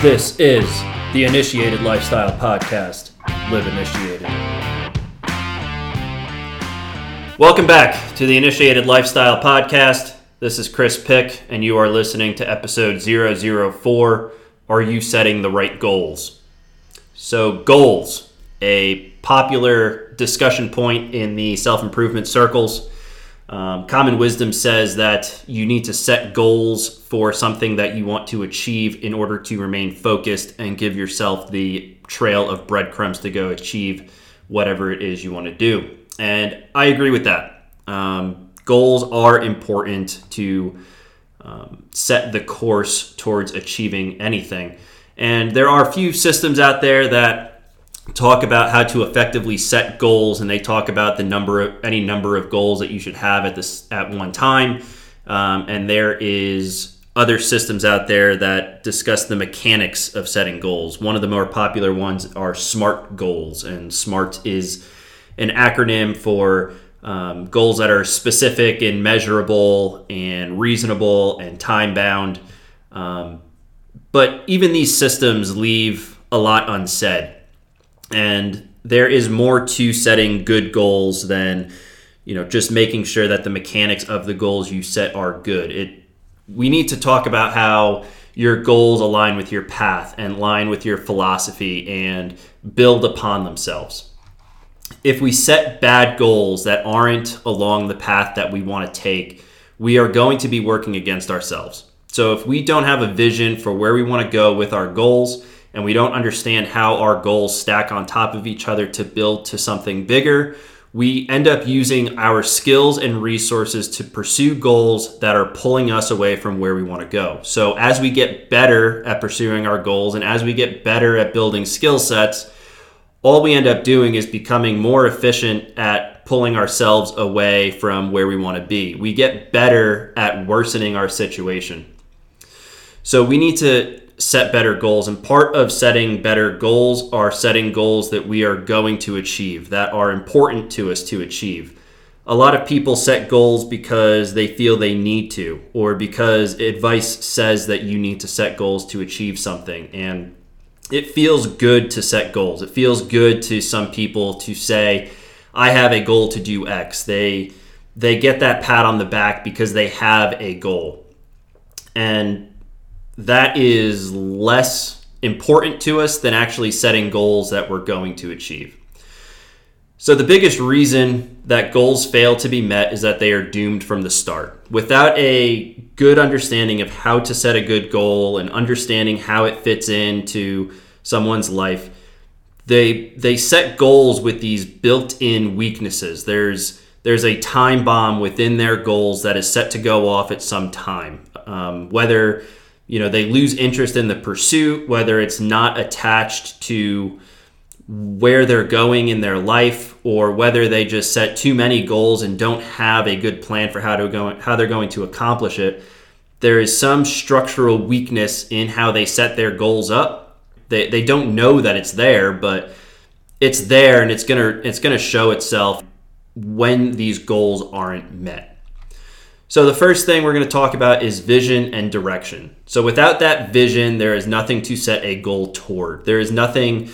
This is the Initiated Lifestyle Podcast. Live initiated. Welcome back to the Initiated Lifestyle Podcast. This is Chris Pick, and you are listening to episode 004 Are You Setting the Right Goals? So, goals, a popular discussion point in the self improvement circles. Um, common wisdom says that you need to set goals for something that you want to achieve in order to remain focused and give yourself the trail of breadcrumbs to go achieve whatever it is you want to do. And I agree with that. Um, goals are important to um, set the course towards achieving anything. And there are a few systems out there that talk about how to effectively set goals and they talk about the number of any number of goals that you should have at this at one time. Um, and there is other systems out there that discuss the mechanics of setting goals. One of the more popular ones are smart goals and smart is an acronym for um, goals that are specific and measurable and reasonable and time bound um, but even these systems leave a lot unsaid and there is more to setting good goals than you know just making sure that the mechanics of the goals you set are good. It we need to talk about how your goals align with your path and align with your philosophy and build upon themselves. If we set bad goals that aren't along the path that we want to take we are going to be working against ourselves. So if we don't have a vision for where we want to go with our goals and we don't understand how our goals stack on top of each other to build to something bigger, we end up using our skills and resources to pursue goals that are pulling us away from where we want to go. So, as we get better at pursuing our goals and as we get better at building skill sets, all we end up doing is becoming more efficient at pulling ourselves away from where we want to be. We get better at worsening our situation. So, we need to set better goals. And part of setting better goals are setting goals that we are going to achieve, that are important to us to achieve. A lot of people set goals because they feel they need to, or because advice says that you need to set goals to achieve something. And it feels good to set goals. It feels good to some people to say, I have a goal to do X. They they get that pat on the back because they have a goal. And that is less important to us than actually setting goals that we're going to achieve. So, the biggest reason that goals fail to be met is that they are doomed from the start. Without a good understanding of how to set a good goal and understanding how it fits into someone's life, they they set goals with these built-in weaknesses. There's there's a time bomb within their goals that is set to go off at some time. Um, whether you know they lose interest in the pursuit whether it's not attached to where they're going in their life or whether they just set too many goals and don't have a good plan for how to go how they're going to accomplish it. There is some structural weakness in how they set their goals up. They, they don't know that it's there but it's there and it's gonna it's gonna show itself when these goals aren't met so, the first thing we're going to talk about is vision and direction. So, without that vision, there is nothing to set a goal toward. There is nothing,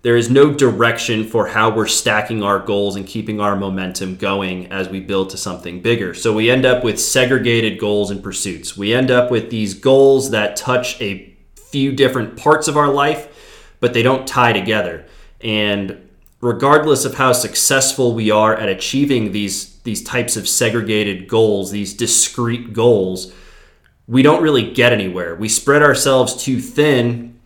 there is no direction for how we're stacking our goals and keeping our momentum going as we build to something bigger. So, we end up with segregated goals and pursuits. We end up with these goals that touch a few different parts of our life, but they don't tie together. And regardless of how successful we are at achieving these these types of segregated goals, these discrete goals, we don't really get anywhere. We spread ourselves too thin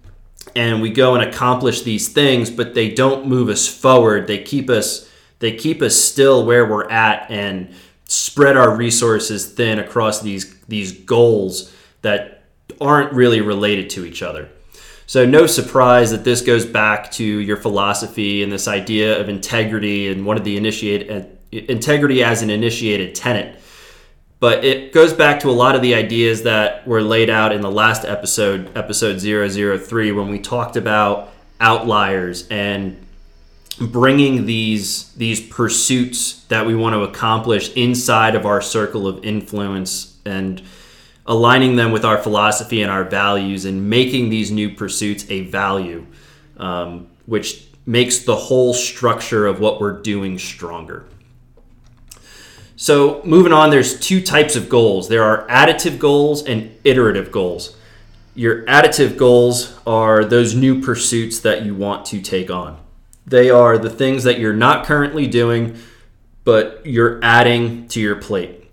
and we go and accomplish these things, but they don't move us forward. They keep us they keep us still where we're at and spread our resources thin across these these goals that aren't really related to each other. So no surprise that this goes back to your philosophy and this idea of integrity and one of the initiate integrity as an initiated tenet. But it goes back to a lot of the ideas that were laid out in the last episode, episode 003, when we talked about outliers and bringing these these pursuits that we want to accomplish inside of our circle of influence and aligning them with our philosophy and our values, and making these new pursuits a value, um, which makes the whole structure of what we're doing stronger. So, moving on, there's two types of goals there are additive goals and iterative goals. Your additive goals are those new pursuits that you want to take on. They are the things that you're not currently doing, but you're adding to your plate.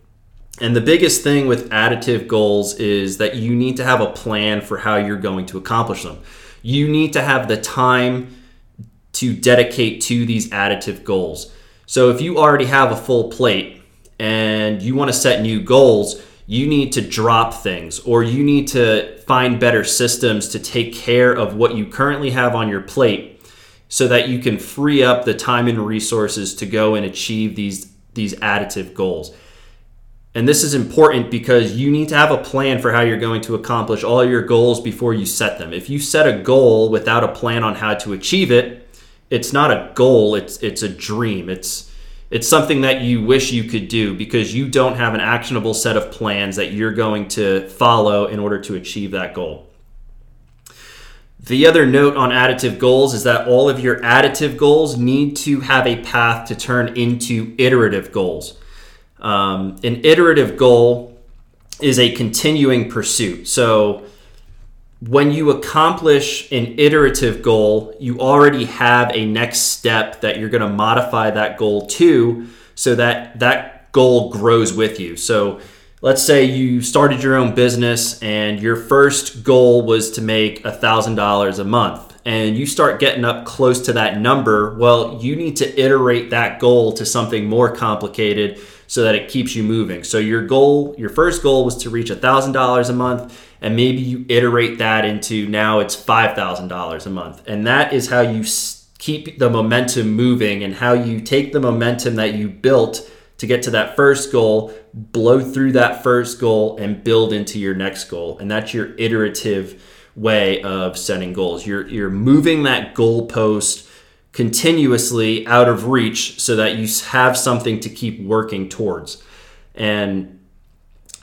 And the biggest thing with additive goals is that you need to have a plan for how you're going to accomplish them. You need to have the time to dedicate to these additive goals. So if you already have a full plate and you want to set new goals, you need to drop things or you need to find better systems to take care of what you currently have on your plate so that you can free up the time and resources to go and achieve these these additive goals. And this is important because you need to have a plan for how you're going to accomplish all your goals before you set them. If you set a goal without a plan on how to achieve it, it's not a goal, it's it's a dream. It's it's something that you wish you could do because you don't have an actionable set of plans that you're going to follow in order to achieve that goal. The other note on additive goals is that all of your additive goals need to have a path to turn into iterative goals. Um, an iterative goal is a continuing pursuit. So, when you accomplish an iterative goal, you already have a next step that you're going to modify that goal to so that that goal grows with you. So, let's say you started your own business and your first goal was to make $1,000 a month and you start getting up close to that number. Well, you need to iterate that goal to something more complicated so that it keeps you moving. So, your goal, your first goal was to reach $1,000 a month and maybe you iterate that into now it's $5,000 a month. And that is how you keep the momentum moving and how you take the momentum that you built to get to that first goal, blow through that first goal, and build into your next goal. And that's your iterative way of setting goals. You're, you're moving that goalpost continuously out of reach so that you have something to keep working towards. And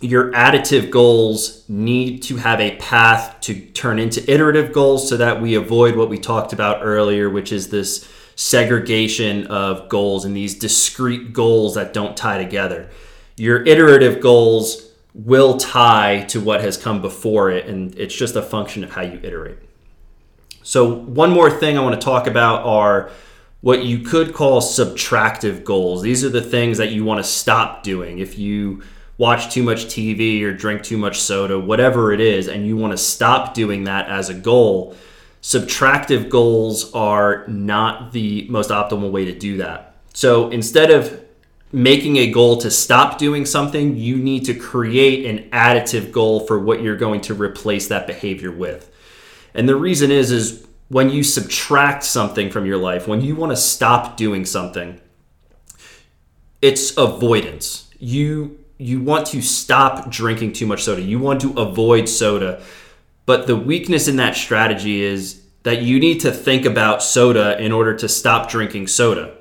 your additive goals need to have a path to turn into iterative goals so that we avoid what we talked about earlier, which is this segregation of goals and these discrete goals that don't tie together. Your iterative goals will tie to what has come before it, and it's just a function of how you iterate. So, one more thing I want to talk about are what you could call subtractive goals. These are the things that you want to stop doing. If you watch too much TV or drink too much soda, whatever it is, and you want to stop doing that as a goal, subtractive goals are not the most optimal way to do that. So instead of making a goal to stop doing something, you need to create an additive goal for what you're going to replace that behavior with. And the reason is is when you subtract something from your life, when you want to stop doing something, it's avoidance. You you want to stop drinking too much soda. You want to avoid soda. But the weakness in that strategy is that you need to think about soda in order to stop drinking soda.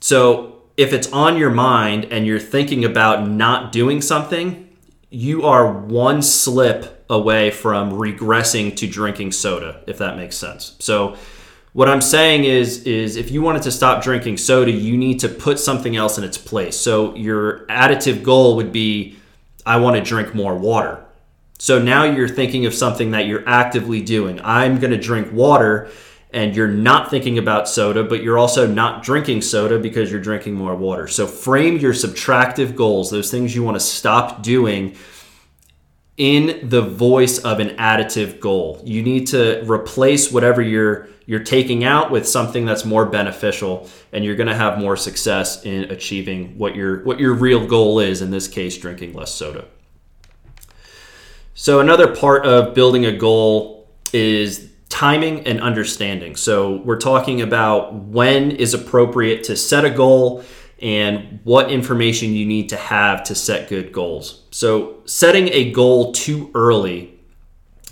So if it's on your mind and you're thinking about not doing something, you are one slip away from regressing to drinking soda, if that makes sense. So what I'm saying is is if you wanted to stop drinking soda, you need to put something else in its place. So your additive goal would be I want to drink more water. So now you're thinking of something that you're actively doing. I'm going to drink water and you're not thinking about soda, but you're also not drinking soda because you're drinking more water. So frame your subtractive goals, those things you want to stop doing in the voice of an additive goal. You need to replace whatever you're you're taking out with something that's more beneficial and you're going to have more success in achieving what your what your real goal is in this case drinking less soda. So another part of building a goal is timing and understanding. So we're talking about when is appropriate to set a goal and what information you need to have to set good goals. So setting a goal too early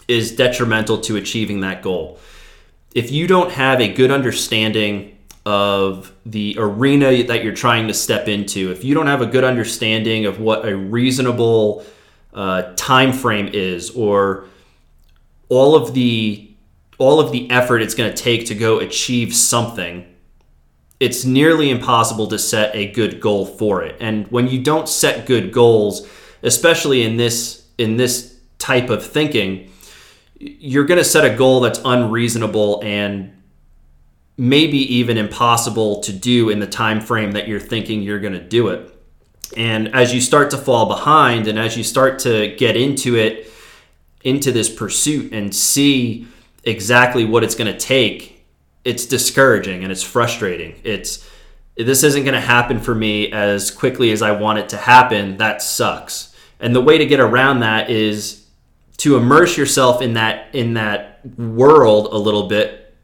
is detrimental to achieving that goal if you don't have a good understanding of the arena that you're trying to step into, if you don't have a good understanding of what a reasonable uh, time frame is or all of the all of the effort it's going to take to go achieve something it's nearly impossible to set a good goal for it. And when you don't set good goals especially in this in this type of thinking you're going to set a goal that's unreasonable and maybe even impossible to do in the time frame that you're thinking you're going to do it. And as you start to fall behind and as you start to get into it into this pursuit and see exactly what it's going to take, it's discouraging and it's frustrating. It's this isn't going to happen for me as quickly as I want it to happen. That sucks. And the way to get around that is to immerse yourself in that in that world a little bit,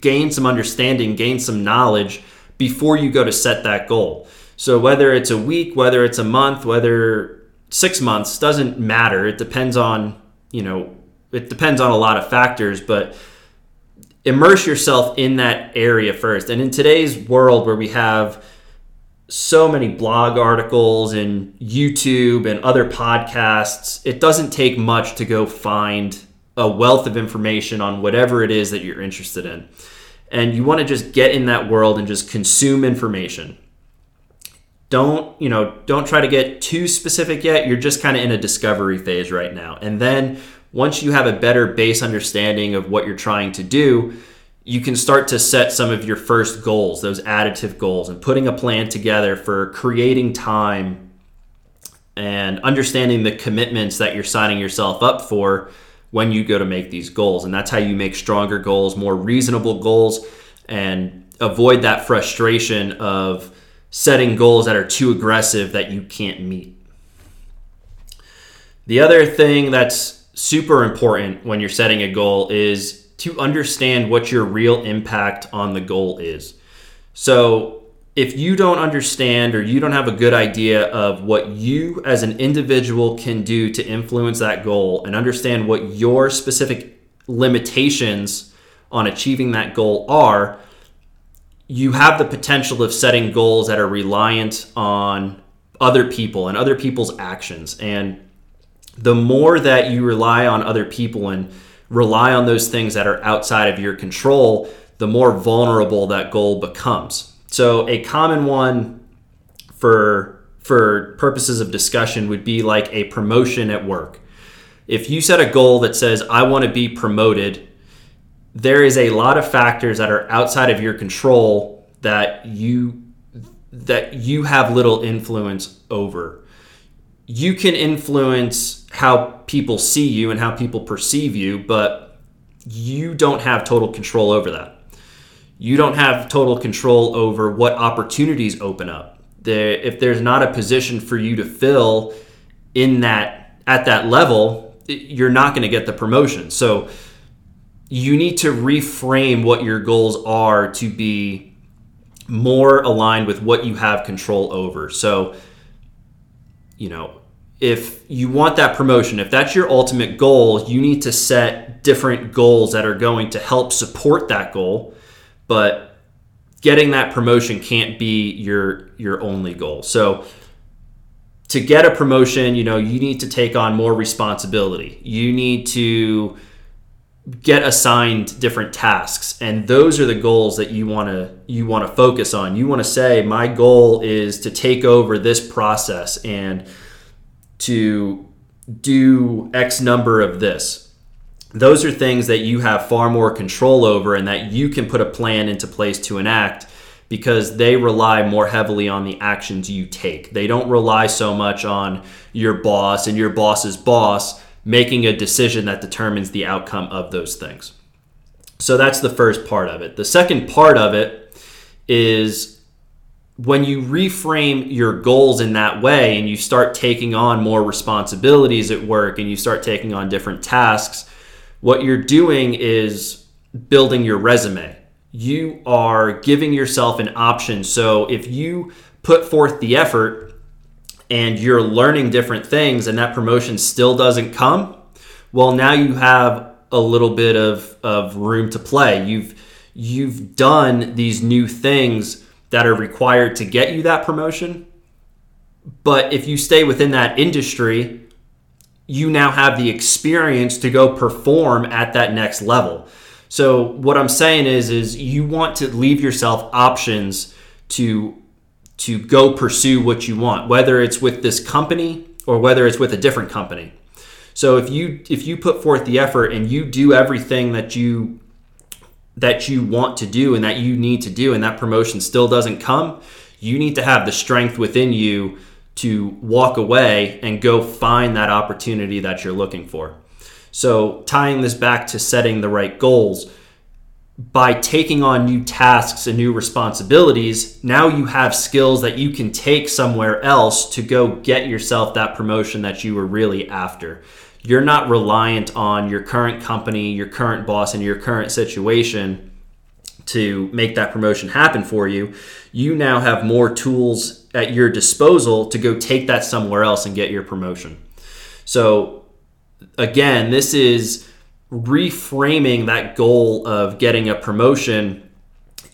gain some understanding, gain some knowledge before you go to set that goal. So whether it's a week, whether it's a month, whether 6 months doesn't matter. It depends on, you know, it depends on a lot of factors, but immerse yourself in that area first. And in today's world where we have so many blog articles and YouTube and other podcasts, it doesn't take much to go find a wealth of information on whatever it is that you're interested in. And you want to just get in that world and just consume information. Don't, you know, don't try to get too specific yet. You're just kind of in a discovery phase right now. And then once you have a better base understanding of what you're trying to do, you can start to set some of your first goals, those additive goals, and putting a plan together for creating time and understanding the commitments that you're signing yourself up for when you go to make these goals. And that's how you make stronger goals, more reasonable goals, and avoid that frustration of setting goals that are too aggressive that you can't meet. The other thing that's super important when you're setting a goal is to understand what your real impact on the goal is. So, if you don't understand or you don't have a good idea of what you as an individual can do to influence that goal and understand what your specific limitations on achieving that goal are, you have the potential of setting goals that are reliant on other people and other people's actions. And the more that you rely on other people and rely on those things that are outside of your control, the more vulnerable that goal becomes. So a common one for for purposes of discussion would be like a promotion at work. If you set a goal that says I want to be promoted, there is a lot of factors that are outside of your control that you that you have little influence over. You can influence how people see you and how people perceive you, but you don't have total control over that. You don't have total control over what opportunities open up. There, if there's not a position for you to fill in that at that level, you're not going to get the promotion. So you need to reframe what your goals are to be more aligned with what you have control over. So, you know, if you want that promotion, if that's your ultimate goal, you need to set different goals that are going to help support that goal. But getting that promotion can't be your your only goal. So to get a promotion, you know, you need to take on more responsibility. You need to get assigned different tasks and those are the goals that you want to you want to focus on. You want to say my goal is to take over this process and to do X number of this. Those are things that you have far more control over and that you can put a plan into place to enact because they rely more heavily on the actions you take. They don't rely so much on your boss and your boss's boss making a decision that determines the outcome of those things. So that's the first part of it. The second part of it is when you reframe your goals in that way and you start taking on more responsibilities at work and you start taking on different tasks, what you're doing is building your resume. You are giving yourself an option. So if you put forth the effort and you're learning different things and that promotion still doesn't come, well, now you have a little bit of, of room to play. You've you've done these new things that are required to get you that promotion. But if you stay within that industry, you now have the experience to go perform at that next level. So what I'm saying is is you want to leave yourself options to to go pursue what you want, whether it's with this company or whether it's with a different company. So if you if you put forth the effort and you do everything that you that you want to do and that you need to do and that promotion still doesn't come, you need to have the strength within you to walk away and go find that opportunity that you're looking for. So, tying this back to setting the right goals, by taking on new tasks and new responsibilities, now you have skills that you can take somewhere else to go get yourself that promotion that you were really after. You're not reliant on your current company, your current boss, and your current situation to make that promotion happen for you. You now have more tools at your disposal to go take that somewhere else and get your promotion. So, again, this is reframing that goal of getting a promotion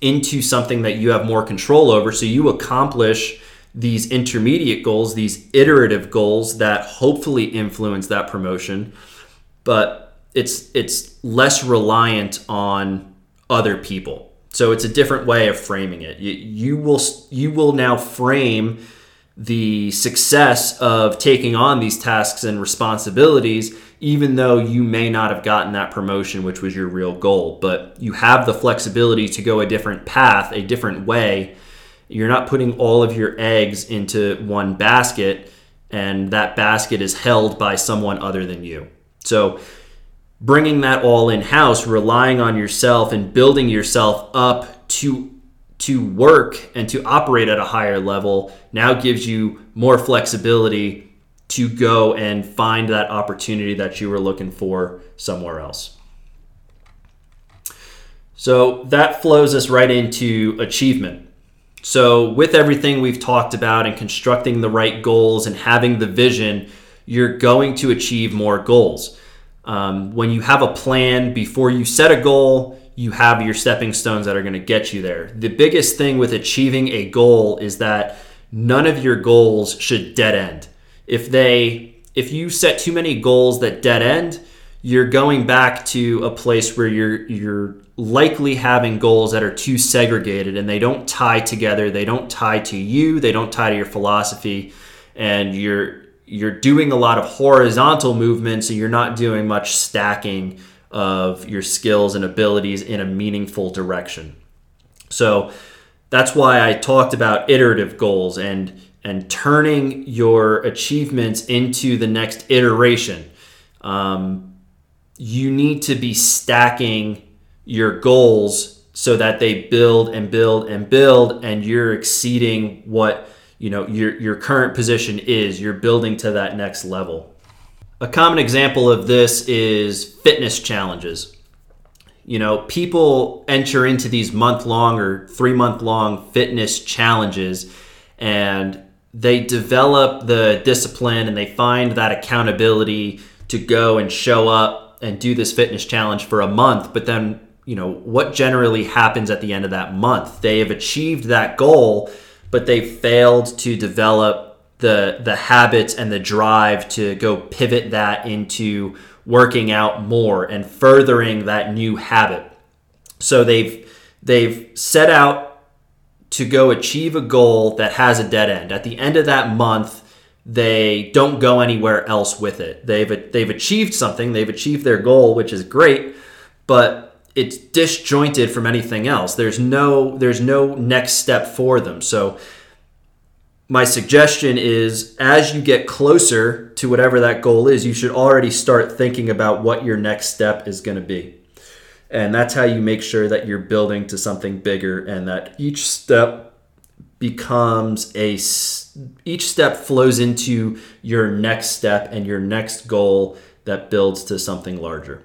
into something that you have more control over so you accomplish these intermediate goals, these iterative goals that hopefully influence that promotion, but it's it's less reliant on other people. So it's a different way of framing it. You, you will you will now frame the success of taking on these tasks and responsibilities even though you may not have gotten that promotion, which was your real goal. But you have the flexibility to go a different path, a different way. You're not putting all of your eggs into one basket, and that basket is held by someone other than you. So, bringing that all in house, relying on yourself, and building yourself up to to work and to operate at a higher level now gives you more flexibility to go and find that opportunity that you were looking for somewhere else. So that flows us right into achievement. So, with everything we've talked about and constructing the right goals and having the vision, you're going to achieve more goals. Um, when you have a plan before you set a goal, you have your stepping stones that are going to get you there. The biggest thing with achieving a goal is that none of your goals should dead end if they if you set too many goals that dead end, you're going back to a place where you're you're likely having goals that are too segregated and they don't tie together. They don't tie to you. They don't tie to your philosophy, and you're you're doing a lot of horizontal movements and you're not doing much stacking of your skills and abilities in a meaningful direction. So that's why I talked about iterative goals and and turning your achievements into the next iteration. Um, you need to be stacking your goals so that they build and build and build, and you're exceeding what you know your your current position is. You're building to that next level. A common example of this is fitness challenges. You know, people enter into these month long or three month long fitness challenges, and they develop the discipline and they find that accountability to go and show up and do this fitness challenge for a month but then you know what generally happens at the end of that month they have achieved that goal but they failed to develop the the habits and the drive to go pivot that into working out more and furthering that new habit so they've they've set out to go achieve a goal that has a dead end. At the end of that month, they don't go anywhere else with it. They've they've achieved something, they've achieved their goal, which is great, but it's disjointed from anything else. There's no there's no next step for them. So my suggestion is as you get closer to whatever that goal is, you should already start thinking about what your next step is going to be. And that's how you make sure that you're building to something bigger and that each step becomes a each step flows into your next step and your next goal that builds to something larger.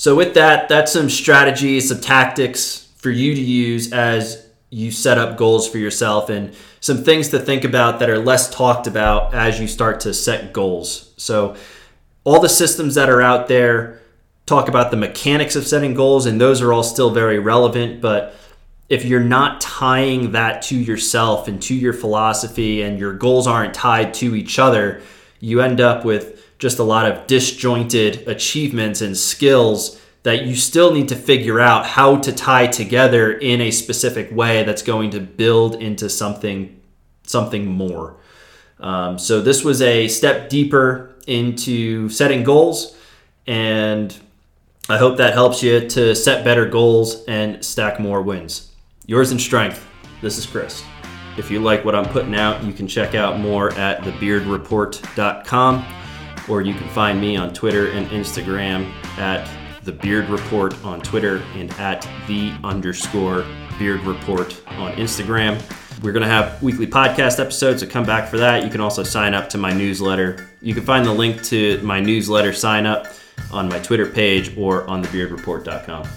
So with that, that's some strategies, some tactics for you to use as you set up goals for yourself and some things to think about that are less talked about as you start to set goals. So all the systems that are out there talk about the mechanics of setting goals, and those are all still very relevant. But if you're not tying that to yourself and to your philosophy, and your goals aren't tied to each other, you end up with just a lot of disjointed achievements and skills that you still need to figure out how to tie together in a specific way that's going to build into something something more. Um, so this was a step deeper into setting goals, and I hope that helps you to set better goals and stack more wins. Yours in strength. This is Chris. If you like what I'm putting out, you can check out more at thebeardreport.com or you can find me on Twitter and Instagram at the Beard Report on Twitter and at the underscore Beard Report on Instagram. We're going to have weekly podcast episodes, so come back for that. You can also sign up to my newsletter. You can find the link to my newsletter sign up on my Twitter page or on thebeardreport.com.